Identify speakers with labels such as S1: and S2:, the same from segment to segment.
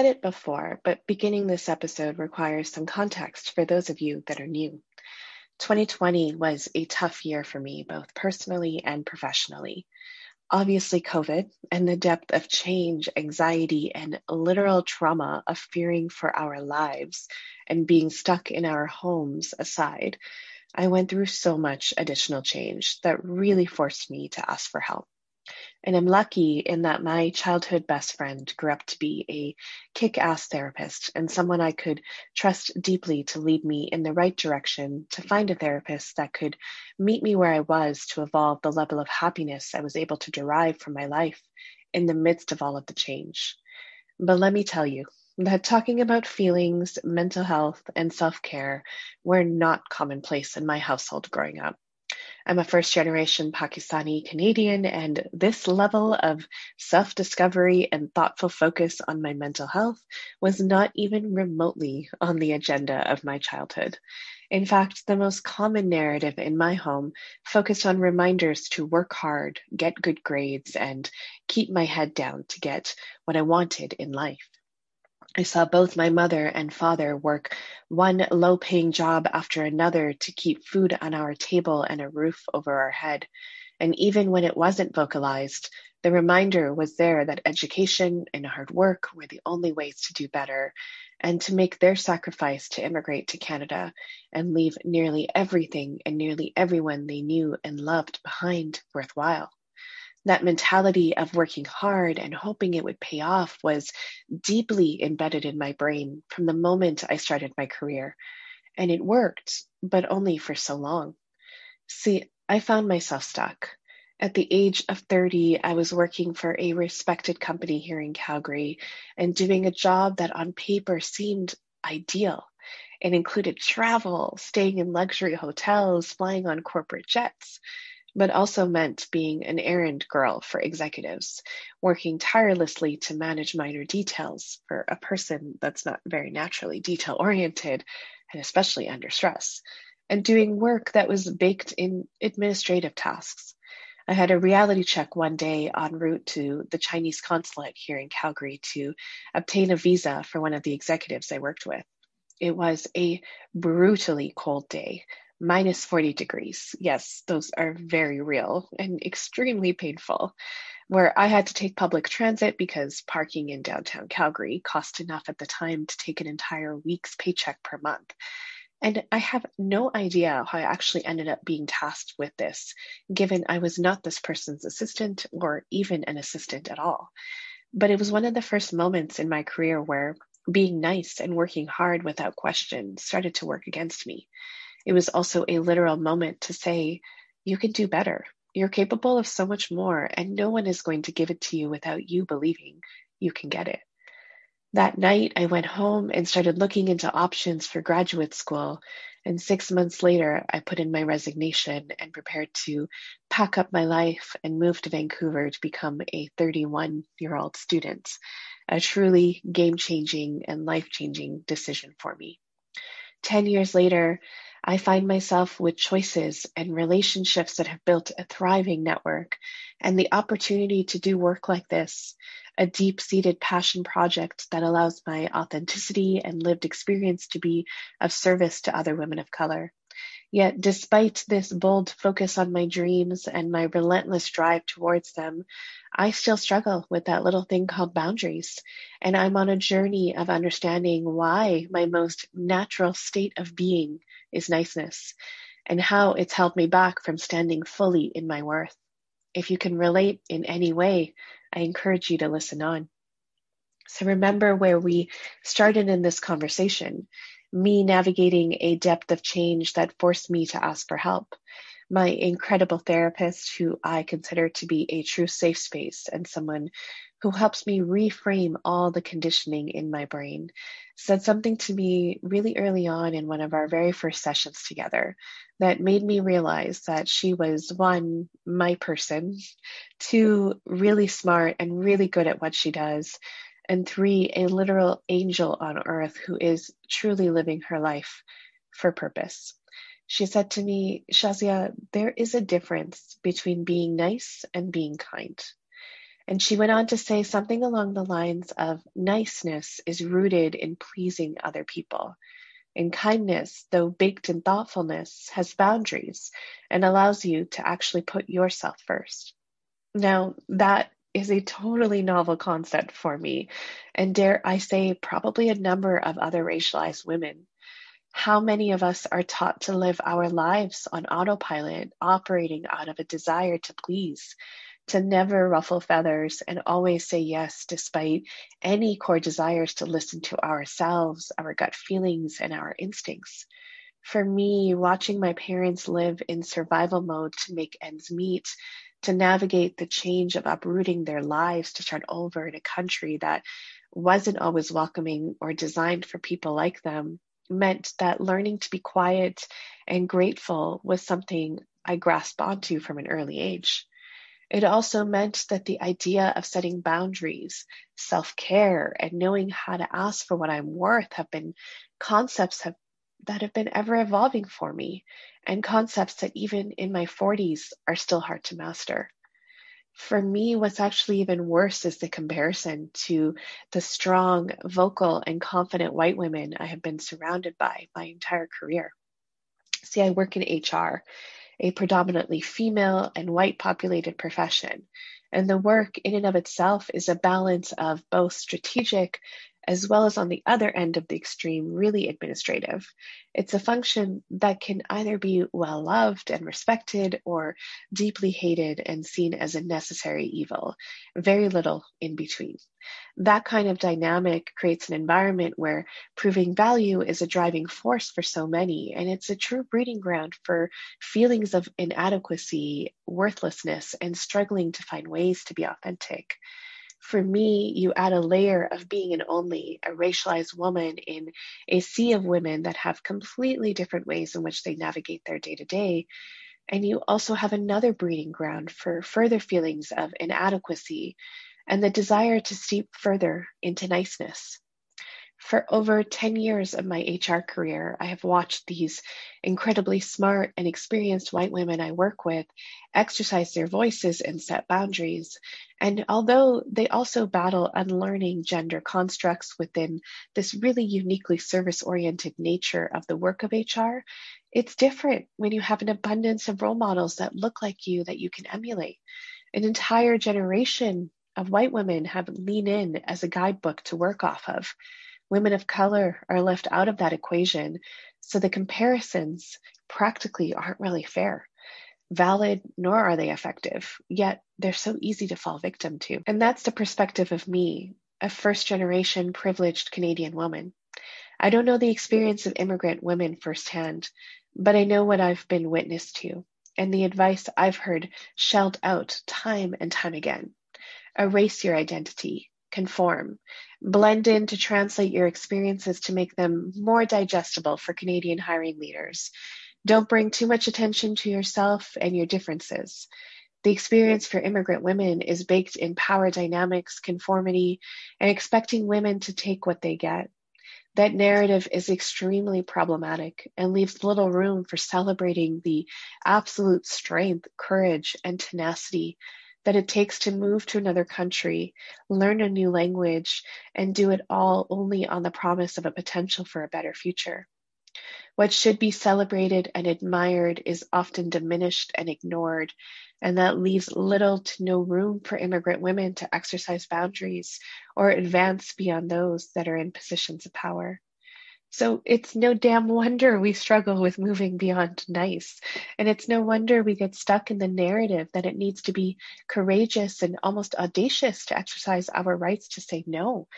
S1: said it before, but beginning this episode requires some context for those of you that are new. 2020 was a tough year for me, both personally and professionally. Obviously, COVID and the depth of change, anxiety, and literal trauma of fearing for our lives and being stuck in our homes aside, I went through so much additional change that really forced me to ask for help. And I'm lucky in that my childhood best friend grew up to be a kick ass therapist and someone I could trust deeply to lead me in the right direction to find a therapist that could meet me where I was to evolve the level of happiness I was able to derive from my life in the midst of all of the change. But let me tell you, that talking about feelings, mental health, and self care were not commonplace in my household growing up. I'm a first generation Pakistani Canadian, and this level of self discovery and thoughtful focus on my mental health was not even remotely on the agenda of my childhood. In fact, the most common narrative in my home focused on reminders to work hard, get good grades, and keep my head down to get what I wanted in life. I saw both my mother and father work one low paying job after another to keep food on our table and a roof over our head. And even when it wasn't vocalized, the reminder was there that education and hard work were the only ways to do better and to make their sacrifice to immigrate to Canada and leave nearly everything and nearly everyone they knew and loved behind worthwhile that mentality of working hard and hoping it would pay off was deeply embedded in my brain from the moment I started my career. And it worked, but only for so long. See, I found myself stuck. At the age of 30, I was working for a respected company here in Calgary and doing a job that on paper seemed ideal. It included travel, staying in luxury hotels, flying on corporate jets but also meant being an errand girl for executives, working tirelessly to manage minor details for a person that's not very naturally detail oriented and especially under stress, and doing work that was baked in administrative tasks. I had a reality check one day en route to the Chinese consulate here in Calgary to obtain a visa for one of the executives I worked with. It was a brutally cold day minus 40 degrees. Yes, those are very real and extremely painful. Where I had to take public transit because parking in downtown Calgary cost enough at the time to take an entire week's paycheck per month. And I have no idea how I actually ended up being tasked with this, given I was not this person's assistant or even an assistant at all. But it was one of the first moments in my career where being nice and working hard without question started to work against me. It was also a literal moment to say, you can do better. You're capable of so much more, and no one is going to give it to you without you believing you can get it. That night, I went home and started looking into options for graduate school. And six months later, I put in my resignation and prepared to pack up my life and move to Vancouver to become a 31 year old student. A truly game changing and life changing decision for me. 10 years later, I find myself with choices and relationships that have built a thriving network and the opportunity to do work like this, a deep seated passion project that allows my authenticity and lived experience to be of service to other women of color. Yet, despite this bold focus on my dreams and my relentless drive towards them, I still struggle with that little thing called boundaries. And I'm on a journey of understanding why my most natural state of being is niceness and how it's held me back from standing fully in my worth. If you can relate in any way, I encourage you to listen on. So remember where we started in this conversation me navigating a depth of change that forced me to ask for help. My incredible therapist, who I consider to be a true safe space and someone who helps me reframe all the conditioning in my brain, said something to me really early on in one of our very first sessions together that made me realize that she was one, my person, two, really smart and really good at what she does, and three, a literal angel on earth who is truly living her life for purpose. She said to me, Shahzia, there is a difference between being nice and being kind. And she went on to say something along the lines of niceness is rooted in pleasing other people. And kindness, though baked in thoughtfulness, has boundaries and allows you to actually put yourself first. Now, that is a totally novel concept for me, and dare I say, probably a number of other racialized women. How many of us are taught to live our lives on autopilot, operating out of a desire to please, to never ruffle feathers and always say yes despite any core desires to listen to ourselves, our gut feelings, and our instincts. For me, watching my parents live in survival mode to make ends meet, to navigate the change of uprooting their lives to start over in a country that wasn't always welcoming or designed for people like them, meant that learning to be quiet and grateful was something I grasped onto from an early age. It also meant that the idea of setting boundaries, self care, and knowing how to ask for what I'm worth have been concepts have, that have been ever evolving for me, and concepts that even in my 40s are still hard to master. For me, what's actually even worse is the comparison to the strong, vocal, and confident white women I have been surrounded by my entire career. See, I work in HR a predominantly female and white populated profession. And the work in and of itself is a balance of both strategic as well as on the other end of the extreme, really administrative. It's a function that can either be well loved and respected or deeply hated and seen as a necessary evil, very little in between. That kind of dynamic creates an environment where proving value is a driving force for so many, and it's a true breeding ground for feelings of inadequacy, worthlessness, and struggling to find ways to be authentic for me, you add a layer of being an only, a racialized woman in a sea of women that have completely different ways in which they navigate their day to day. And you also have another breeding ground for further feelings of inadequacy and the desire to steep further into niceness. For over 10 years of my HR career, I have watched these incredibly smart and experienced white women I work with exercise their voices and set boundaries. And although they also battle unlearning gender constructs within this really uniquely service oriented nature of the work of HR, it's different when you have an abundance of role models that look like you that you can emulate. An entire generation of white women have Lean In as a guidebook to work off of. Women of color are left out of that equation, so the comparisons practically aren't really fair, valid, nor are they effective, yet they're so easy to fall victim to. And that's the perspective of me, a first generation privileged Canadian woman. I don't know the experience of immigrant women firsthand, but I know what I've been witness to and the advice I've heard shelled out time and time again. Erase your identity, conform, blend in to translate your experiences to make them more digestible for Canadian hiring leaders. Don't bring too much attention to yourself and your differences. The experience for immigrant women is baked in power dynamics, conformity, and expecting women to take what they get. That narrative is extremely problematic and leaves little room for celebrating the absolute strength, courage, and tenacity that it takes to move to another country, learn a new language, and do it all only on the promise of a potential for a better future. What should be celebrated and admired is often diminished and ignored, and that leaves little to no room for immigrant women to exercise boundaries or advance beyond those that are in positions of power. So it's no damn wonder we struggle with moving beyond nice. And it's no wonder we get stuck in the narrative that it needs to be courageous and almost audacious to exercise our rights to say no,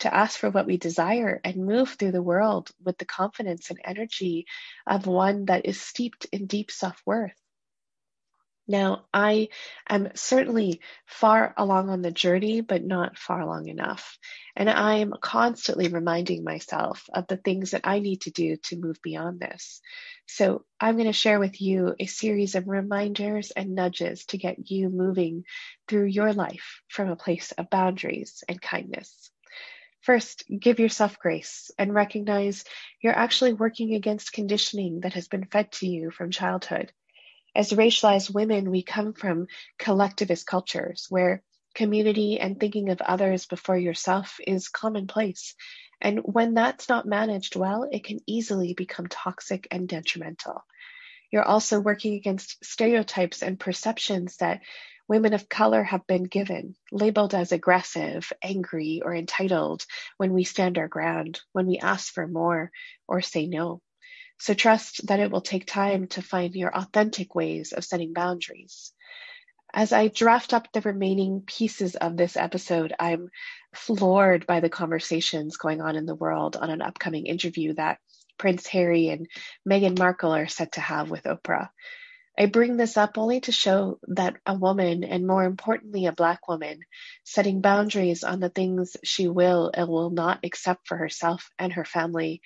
S1: to ask for what we desire and move through the world with the confidence and energy of one that is steeped in deep self worth. Now, I am certainly far along on the journey, but not far along enough. And I am constantly reminding myself of the things that I need to do to move beyond this. So, I'm going to share with you a series of reminders and nudges to get you moving through your life from a place of boundaries and kindness. First, give yourself grace and recognize you're actually working against conditioning that has been fed to you from childhood. As racialized women, we come from collectivist cultures where Community and thinking of others before yourself is commonplace. And when that's not managed well, it can easily become toxic and detrimental. You're also working against stereotypes and perceptions that women of color have been given, labeled as aggressive, angry, or entitled when we stand our ground, when we ask for more or say no. So trust that it will take time to find your authentic ways of setting boundaries. As I draft up the remaining pieces of this episode, I'm floored by the conversations going on in the world on an upcoming interview that Prince Harry and Meghan Markle are set to have with Oprah. I bring this up only to show that a woman, and more importantly, a Black woman, setting boundaries on the things she will and will not accept for herself and her family,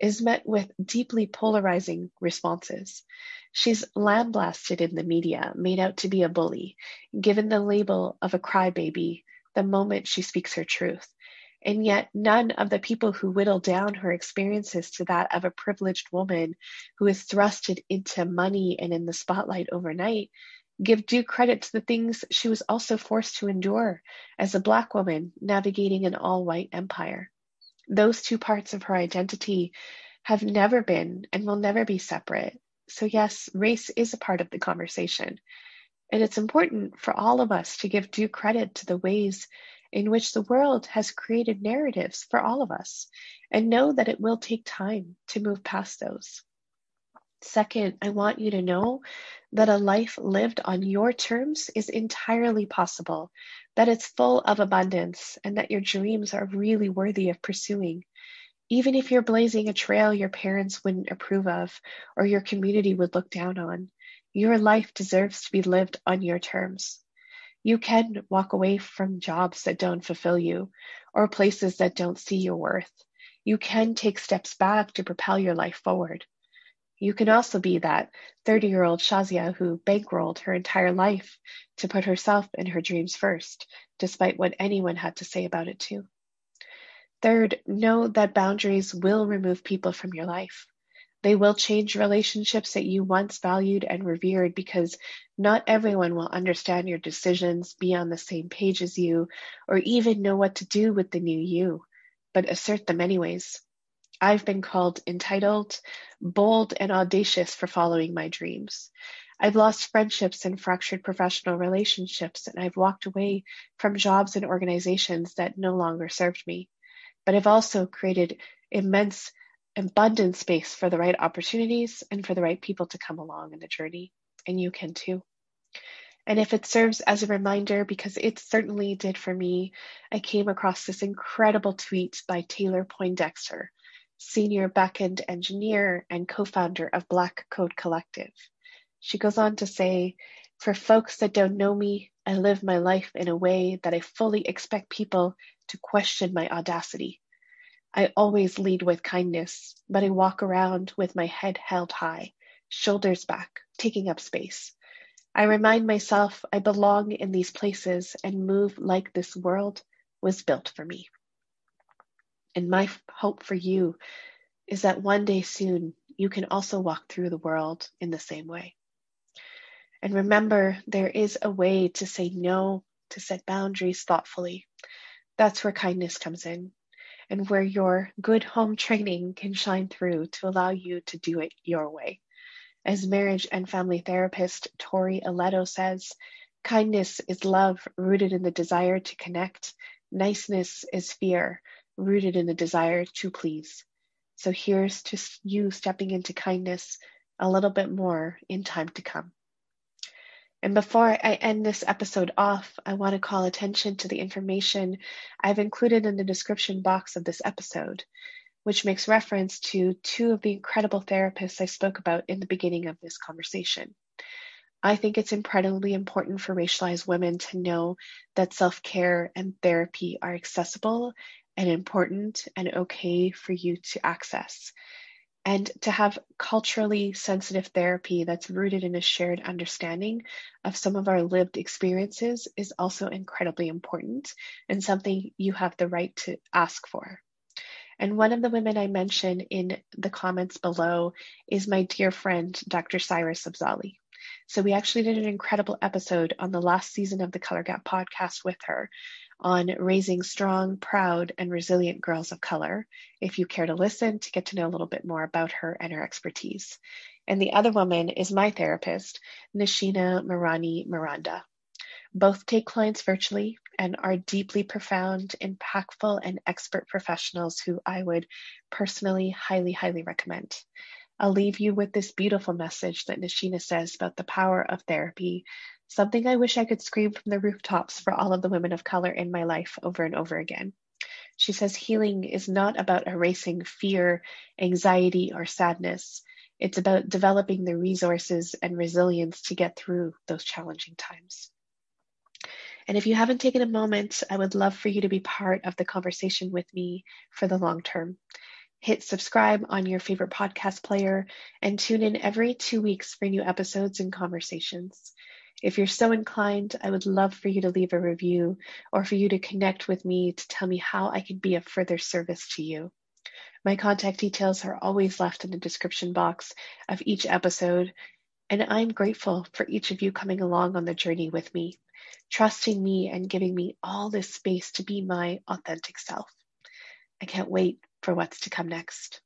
S1: is met with deeply polarizing responses. She's lambasted in the media, made out to be a bully, given the label of a crybaby the moment she speaks her truth. And yet, none of the people who whittle down her experiences to that of a privileged woman who is thrusted into money and in the spotlight overnight give due credit to the things she was also forced to endure as a Black woman navigating an all white empire. Those two parts of her identity have never been and will never be separate. So, yes, race is a part of the conversation. And it's important for all of us to give due credit to the ways in which the world has created narratives for all of us and know that it will take time to move past those. Second, I want you to know that a life lived on your terms is entirely possible, that it's full of abundance, and that your dreams are really worthy of pursuing. Even if you're blazing a trail your parents wouldn't approve of or your community would look down on, your life deserves to be lived on your terms. You can walk away from jobs that don't fulfill you or places that don't see your worth. You can take steps back to propel your life forward. You can also be that 30 year old Shahzia who bankrolled her entire life to put herself and her dreams first, despite what anyone had to say about it, too. Third, know that boundaries will remove people from your life. They will change relationships that you once valued and revered because not everyone will understand your decisions, be on the same page as you, or even know what to do with the new you, but assert them anyways. I've been called entitled, bold, and audacious for following my dreams. I've lost friendships and fractured professional relationships, and I've walked away from jobs and organizations that no longer served me. But I've also created immense abundant space for the right opportunities and for the right people to come along in the journey. And you can too. And if it serves as a reminder, because it certainly did for me, I came across this incredible tweet by Taylor Poindexter, senior backend engineer and co founder of Black Code Collective. She goes on to say, For folks that don't know me, I live my life in a way that I fully expect people to question my audacity. I always lead with kindness, but I walk around with my head held high, shoulders back, taking up space. I remind myself I belong in these places and move like this world was built for me. And my hope for you is that one day soon you can also walk through the world in the same way. And remember, there is a way to say no, to set boundaries thoughtfully. That's where kindness comes in and where your good home training can shine through to allow you to do it your way. As marriage and family therapist Tori Aledo says, kindness is love rooted in the desire to connect. Niceness is fear rooted in the desire to please. So here's to you stepping into kindness a little bit more in time to come. And before I end this episode off, I want to call attention to the information I've included in the description box of this episode, which makes reference to two of the incredible therapists I spoke about in the beginning of this conversation. I think it's incredibly important for racialized women to know that self care and therapy are accessible and important and okay for you to access and to have culturally sensitive therapy that's rooted in a shared understanding of some of our lived experiences is also incredibly important and something you have the right to ask for. And one of the women I mentioned in the comments below is my dear friend, Dr. Saira Sabzaali. So we actually did an incredible episode on the last season of the Color Gap podcast with her on raising strong, proud, and resilient girls of color. If you care to listen to get to know a little bit more about her and her expertise. And the other woman is my therapist, Nashina Mirani Miranda. Both take clients virtually and are deeply profound, impactful, and expert professionals who I would personally highly, highly recommend. I'll leave you with this beautiful message that Nashina says about the power of therapy, something I wish I could scream from the rooftops for all of the women of color in my life over and over again. She says healing is not about erasing fear, anxiety, or sadness. It's about developing the resources and resilience to get through those challenging times. And if you haven't taken a moment, I would love for you to be part of the conversation with me for the long term. Hit subscribe on your favorite podcast player and tune in every two weeks for new episodes and conversations. If you're so inclined, I would love for you to leave a review or for you to connect with me to tell me how I can be of further service to you. My contact details are always left in the description box of each episode, and I'm grateful for each of you coming along on the journey with me trusting me and giving me all this space to be my authentic self. I can't wait for what's to come next.